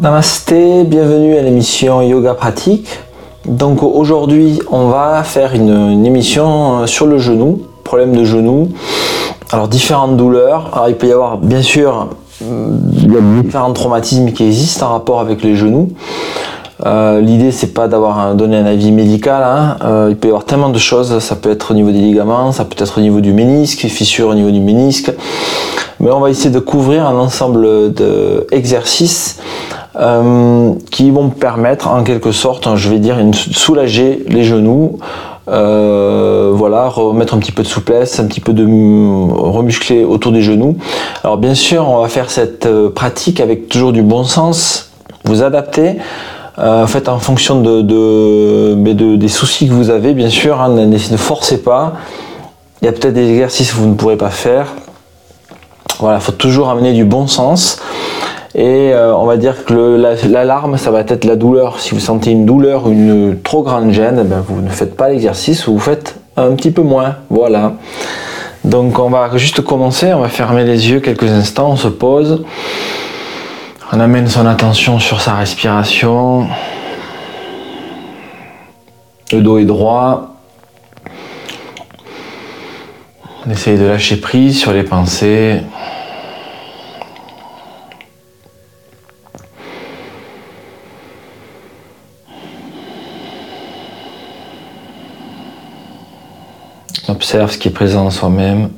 Namasté, bienvenue à l'émission Yoga Pratique. Donc aujourd'hui, on va faire une, émission sur le genou, problème de genou. Alors différentes douleurs. Alors il peut y avoir bien sûr différents traumatismes qui existent en rapport avec les genoux. Euh, L'idée c'est pas d'avoir donné un avis médical. Hein. Euh, il peut y avoir tellement de choses. Ça peut être au niveau des ligaments, ça peut être au niveau du ménisque, fissure au niveau du ménisque. Mais on va essayer de couvrir un ensemble d'exercices euh, qui vont permettre en quelque sorte, je vais dire, une, soulager les genoux, euh, voilà, remettre un petit peu de souplesse, un petit peu de remuscler autour des genoux. Alors bien sûr, on va faire cette euh, pratique avec toujours du bon sens, vous adapter. en fait, en fonction de, des soucis que vous avez, bien sûr, hein, ne forcez pas. Il y a peut-être des exercices que vous ne pourrez pas faire. Voilà, il faut toujours amener du bon sens. Et euh, on va dire que l'alarme, ça va être la douleur. Si vous sentez une douleur, une trop grande gêne, eh ben, vous ne faites pas l'exercice ou vous faites un petit peu moins. Voilà. Donc on va juste commencer, on va fermer les yeux quelques instants, on se pose. On amène son attention sur sa respiration. Le dos est droit. On essaye de lâcher prise sur les pensées. Observe ce qui est présent en soi-même.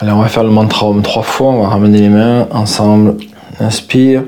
Allez, on va faire le mantra Om trois fois. On va ramener les mains ensemble. Inspire.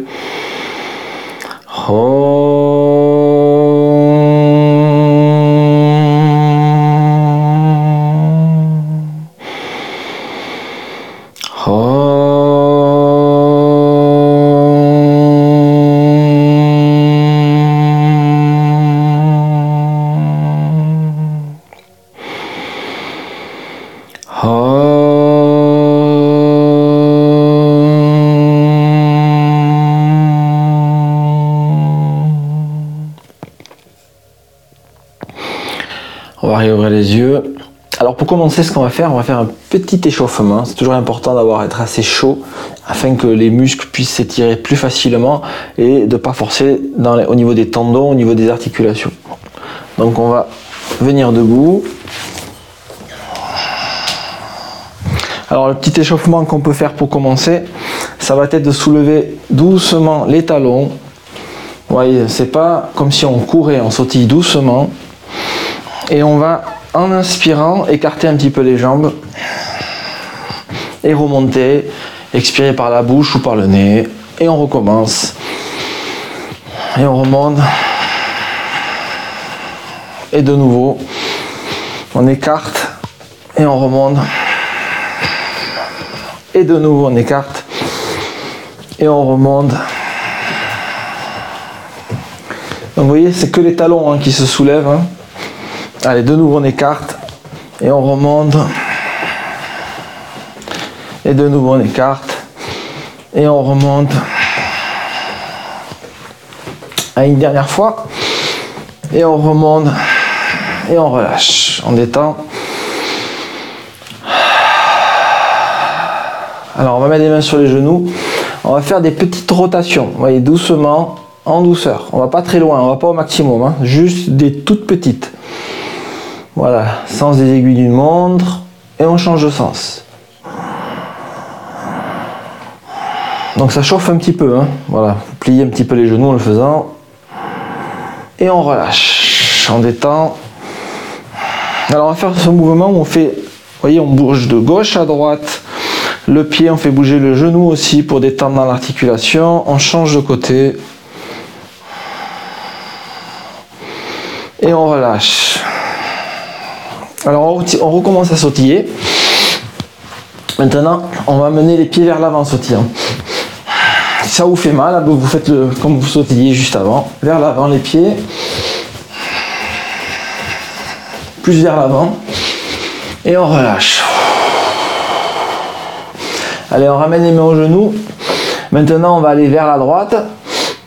Les yeux. Alors pour commencer, ce qu'on va faire, on va faire un petit échauffement. C'est toujours important d'avoir être assez chaud afin que les muscles puissent s'étirer plus facilement et de pas forcer dans au niveau des tendons, au niveau des articulations. Donc on va venir debout. Alors le petit échauffement qu'on peut faire pour commencer, ça va être de soulever doucement les talons. Vous voyez, c'est pas comme si on courait, on sautille doucement. Et on va en inspirant, écarter un petit peu les jambes et remonter, expirer par la bouche ou par le nez et on recommence. Et on remonte. Et de nouveau, on écarte et on remonte. Et de nouveau, on écarte et on remonte. Donc vous voyez, c'est que les talons hein, qui se soulèvent. Hein. Allez, de nouveau on écarte et on remonte. Et de nouveau on écarte et on remonte. À une dernière fois. Et on remonte et on relâche. On détend. Alors on va mettre les mains sur les genoux. On va faire des petites rotations. Vous voyez, doucement, en douceur. On va pas très loin, on va pas au maximum. Hein. Juste des toutes petites. Voilà, sens des aiguilles d'une montre, et on change de sens. Donc ça chauffe un petit peu, hein. voilà, vous pliez un petit peu les genoux en le faisant, et on relâche, on détend. Alors on va faire ce mouvement où on fait, vous voyez, on bouge de gauche à droite, le pied, on fait bouger le genou aussi pour détendre l'articulation, on change de côté, et on relâche. Alors on, recommence à sautiller. Maintenant, on va mener les pieds vers l'avant sautillant. Si ça vous fait mal, vous faites comme vous sautilliez juste avant, vers l'avant les pieds, plus vers l'avant, et on relâche. Allez, on ramène les mains aux genoux. Maintenant, on va aller vers la droite.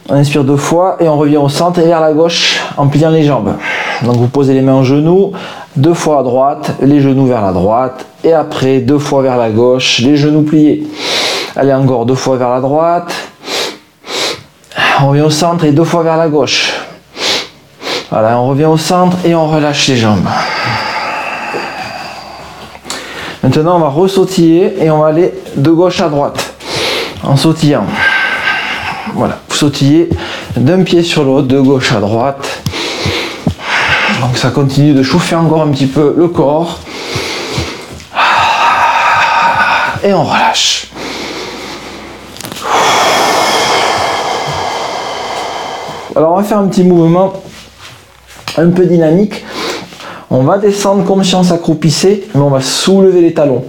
On inspire deux fois et on revient au centre et vers la gauche en pliant les jambes. Donc vous posez les mains au genou, deux fois à droite, les genoux vers la droite et après deux fois vers la gauche, les genoux pliés. Allez encore deux fois vers la droite. On revient au centre et deux fois vers la gauche. Voilà, on revient au centre et on relâche les jambes. Maintenant, on va ressautiller et on va aller de gauche à droite en sautillant. Voilà, vous sautillez d'un pied sur l'autre, de gauche à droite. Donc ça continue de chauffer encore un petit peu le corps. Et on relâche. Alors on va faire un petit mouvement un peu dynamique. On va descendre conscience accroupissée, mais on va soulever les talons.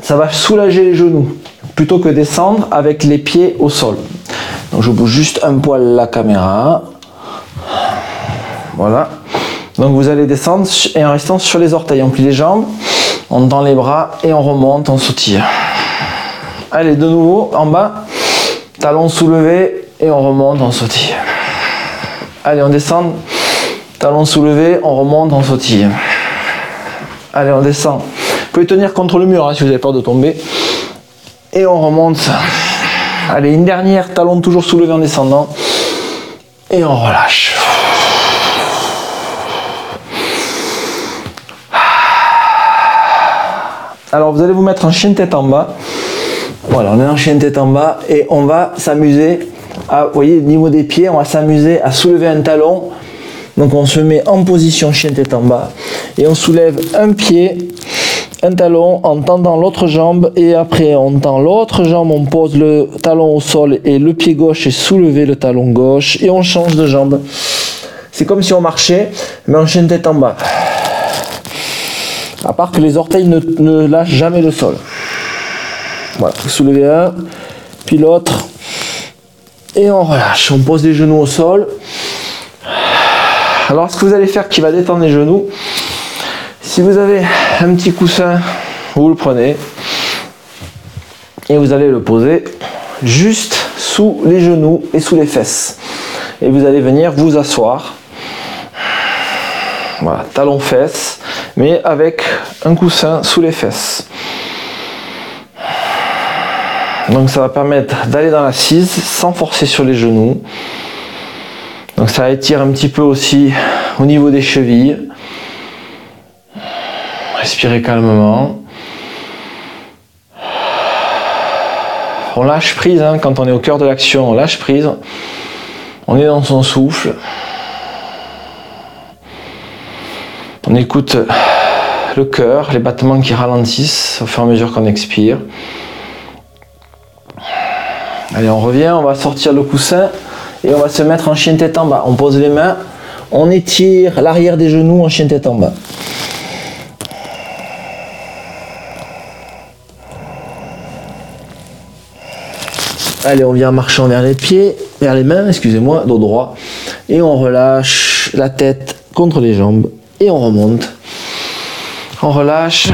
Ça va soulager les genoux plutôt que descendre avec les pieds au sol. Donc je bouge juste un poil la caméra. Voilà. Donc vous allez descendre et en restant sur les orteils, on plie les jambes, on tend les bras et on remonte, on sautille. Allez, de nouveau en bas, talons soulevés et on remonte, on sautille. Allez, on descend, talons soulevés, on remonte, on sautille. Allez, on descend. Vous pouvez tenir contre le mur hein, si vous avez peur de tomber. Et on remonte. Allez, une dernière, talon toujours soulevé en descendant. Et on relâche. Alors vous allez vous mettre en chien tête en bas. Voilà, on est en chien tête en bas et on va s'amuser à, vous voyez, au niveau des pieds, on va s'amuser à soulever un talon. Donc on se met en position chien tête en bas et on soulève un pied un talon en tendant l'autre jambe et après on tend l'autre jambe, on pose le talon au sol et le pied gauche est soulevé le talon gauche et on change de jambe. C'est comme si on marchait mais on chien tête en bas. À part que les orteils ne, lâchent jamais le sol. Voilà, soulevez un, puis l'autre et on relâche. On pose les genoux au sol. Alors ce que vous allez faire qui va détendre les genoux, si vous avez un petit coussin, vous le prenez et vous allez le poser juste sous les genoux et sous les fesses. Et vous allez venir vous asseoir. Voilà, talon fesses, mais avec un coussin sous les fesses. Donc ça va permettre d'aller dans l'assise sans forcer sur les genoux. Donc ça étire un petit peu aussi au niveau des chevilles. Respirez calmement. On lâche prise hein, quand on est au cœur de l'action, on lâche prise. On est dans son souffle. On écoute le cœur, les battements qui ralentissent au fur et à mesure qu'on expire. Allez, on revient, on va sortir le coussin et on va se mettre en chien tête en bas. On pose les mains, on étire l'arrière des genoux en chien tête en bas. Allez, on vient marchant vers les pieds, vers les mains, excusez-moi, dos droit. Et on relâche la tête contre les jambes. Et on remonte. On relâche.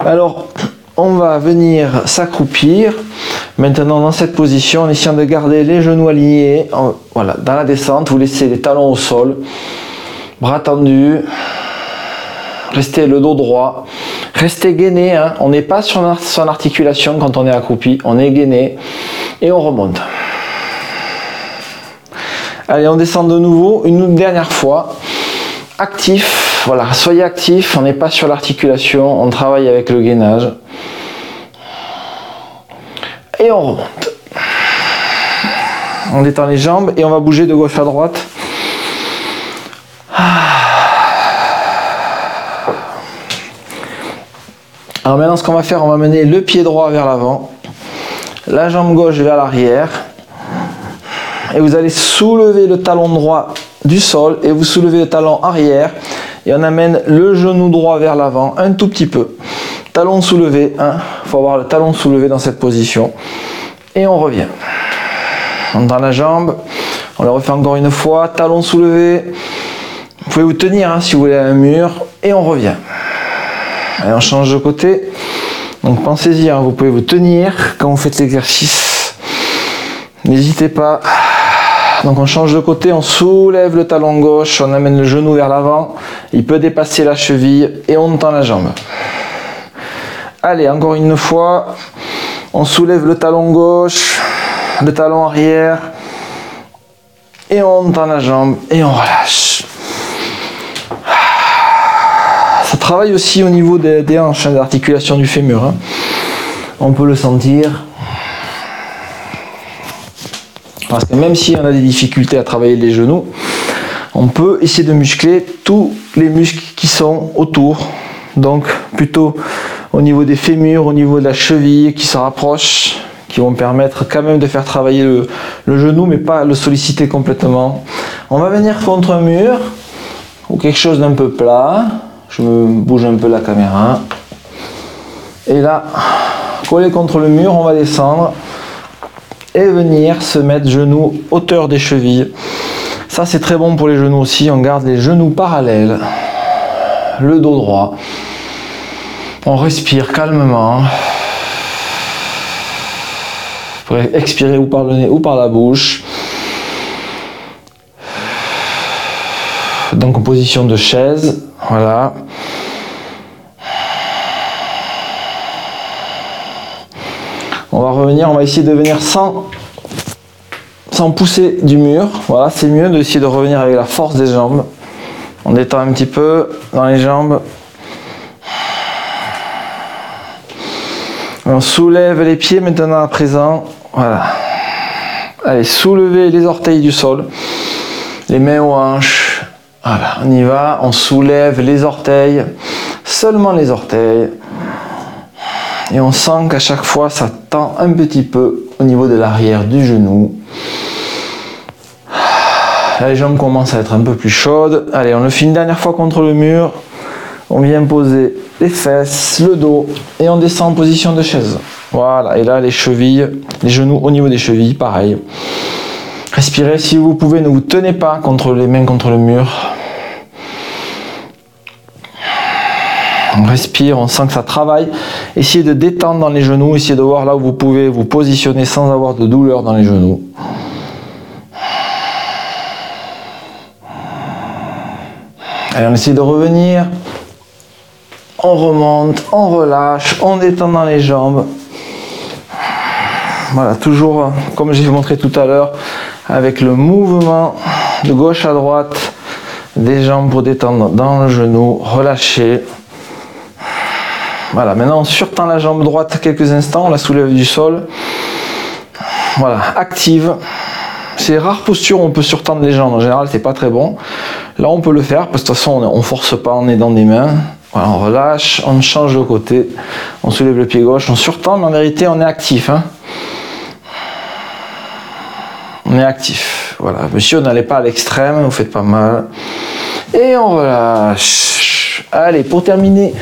Alors, on va venir s'accroupir. Maintenant, dans cette position, en essayant de garder les genoux alignés. voilà, dans la descente, vous laissez les talons au sol. Bras tendus. Restez le dos droit. Restez gainé, hein. on n'est pas sur son articulation quand on est accroupi, on est gainé et on remonte. Allez, on descend de nouveau une dernière fois. Actif, voilà, soyez actif, on n'est pas sur l'articulation, on travaille avec le gainage. Et on remonte. On détend les jambes et on va bouger de gauche à droite. Alors maintenant, ce qu'on va faire, on va mener le pied droit vers l'avant, la jambe gauche vers l'arrière, et vous allez soulever le talon droit du sol et vous soulevez le talon arrière et on amène le genou droit vers l'avant un tout petit peu. Talon soulevé, il hein. faut avoir le talon soulevé dans cette position et on revient. On tend la jambe, on le refait encore une fois, talon soulevé. Vous pouvez vous tenir hein, si vous voulez à un mur et on revient. Allez, on change de côté. Donc pensez-y, hein, vous pouvez vous tenir quand vous faites l'exercice. N'hésitez pas. Donc on change de côté, on soulève le talon gauche, on amène le genou vers l'avant, il peut dépasser la cheville et on tend la jambe. Allez, encore une fois, on soulève le talon gauche, le talon arrière, et on tend la jambe et on relâche. Ça travaille aussi au niveau des, hanches, hein, des articulations du fémur. Hein. On peut le sentir. Parce que même si on a des difficultés à travailler les genoux, on peut essayer de muscler tous les muscles qui sont autour. Donc plutôt au niveau des fémurs, au niveau de la cheville qui se rapprochent, qui vont permettre quand même de faire travailler le, genou, mais pas le solliciter complètement. On va venir contre un mur ou quelque chose d'un peu plat. Je me bouge un peu la caméra. Et là, coller contre le mur, on va descendre et venir se mettre genoux hauteur des chevilles. Ça c'est très bon pour les genoux aussi, on garde les genoux parallèles, le dos droit. On respire calmement. Vous expirer ou par le nez ou par la bouche. Donc en position de chaise, voilà. On va essayer de venir sans, sans pousser du mur. Voilà, c'est mieux d'essayer de revenir avec la force des jambes. On détend un petit peu dans les jambes. On soulève les pieds maintenant à présent. Voilà. Allez, soulevez les orteils du sol. Les mains aux hanches. Voilà, on y va. On soulève les orteils. Seulement les orteils. Et on sent qu'à chaque fois, ça tend un petit peu au niveau de l'arrière du genou. Les jambes commencent à être un peu plus chaudes. Allez, on le fait une dernière fois contre le mur. On vient poser les fesses, le dos et on descend en position de chaise. Voilà, et là les chevilles, les genoux au niveau des chevilles, pareil. Respirez si vous pouvez, ne vous tenez pas contre les mains contre le mur. On respire, on sent que ça travaille. Essayez de détendre dans les genoux, essayez de voir là où vous pouvez vous positionner sans avoir de douleur dans les genoux. Allez, on essaie de revenir. On remonte, on relâche, on détend dans les jambes. Voilà, toujours comme j'ai montré tout à l'heure, avec le mouvement de gauche à droite des jambes pour détendre dans le genou, relâcher. Voilà, maintenant on surtend la jambe droite quelques instants, on la soulève du sol. Voilà, active. C'est rare posture où on peut surtendre les jambes, en général c'est pas très bon. Là on peut le faire, parce que de toute façon on, force pas, on est dans des mains. Voilà, on relâche, on change de côté, on soulève le pied gauche, on surtend, mais en vérité on est actif. Hein. On est actif. Voilà. Monsieur, n'allez pas à l'extrême, vous faites pas mal. Et on relâche. Allez, pour terminer,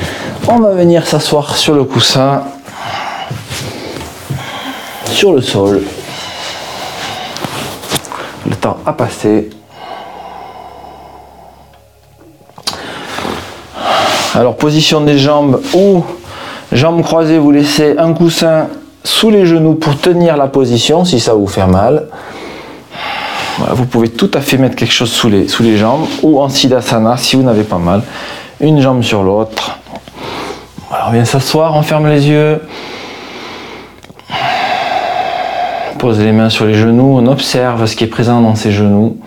on va venir s'asseoir sur le coussin, sur le sol. Le temps a passé. Alors, position des jambes ou jambes croisées, vous laissez un coussin sous les genoux pour tenir la position si ça vous fait mal. vous pouvez tout à fait mettre quelque chose sous les, jambes ou en Siddhasana si vous n'avez pas mal une jambe sur l'autre. on vient s'asseoir, on ferme les yeux. Pose les mains sur les genoux, on observe ce qui est présent dans ses genoux.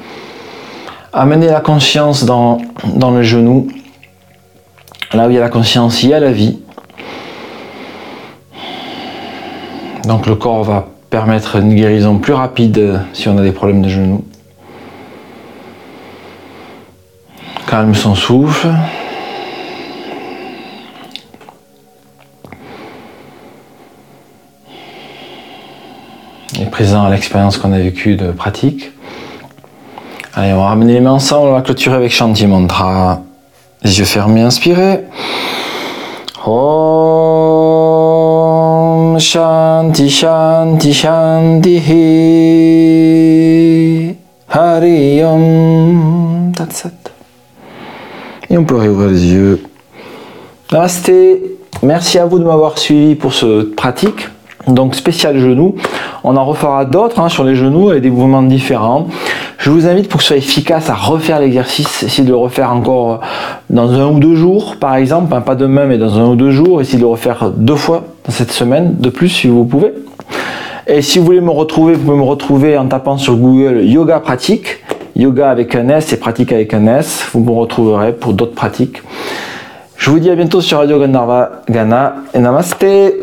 Amenez la conscience dans, dans le genou. Là où il y a la conscience, il y a la vie. Donc le corps va permettre une guérison plus rapide si on a des problèmes de genoux. Calme son souffle. Présent à l'expérience qu'on a vécue de pratique. Allez, on va ramener les mains ensemble, on va clôturer avec Shanti Mantra. Les yeux fermés, inspirez. Om Shanti Shanti Shanti Hari Om Tatsat. Et on peut réouvrir les yeux. Namasté. Merci à vous de m'avoir suivi pour cette pratique. Donc spécial genou. On en refera d'autres hein, sur les genoux avec des mouvements différents. Je vous invite pour que ce soit efficace à refaire l'exercice, essayer de le refaire encore dans un ou deux jours par exemple, pas demain mais dans un ou deux jours, essayez de le refaire deux fois dans cette semaine, de plus si vous pouvez. Et si vous voulez me retrouver, vous pouvez me retrouver en tapant sur Google Yoga Pratique, yoga avec un S et pratique avec un S, vous me retrouverez pour d'autres pratiques. Je vous dis à bientôt sur Radio Gandharva Ghana et Namasté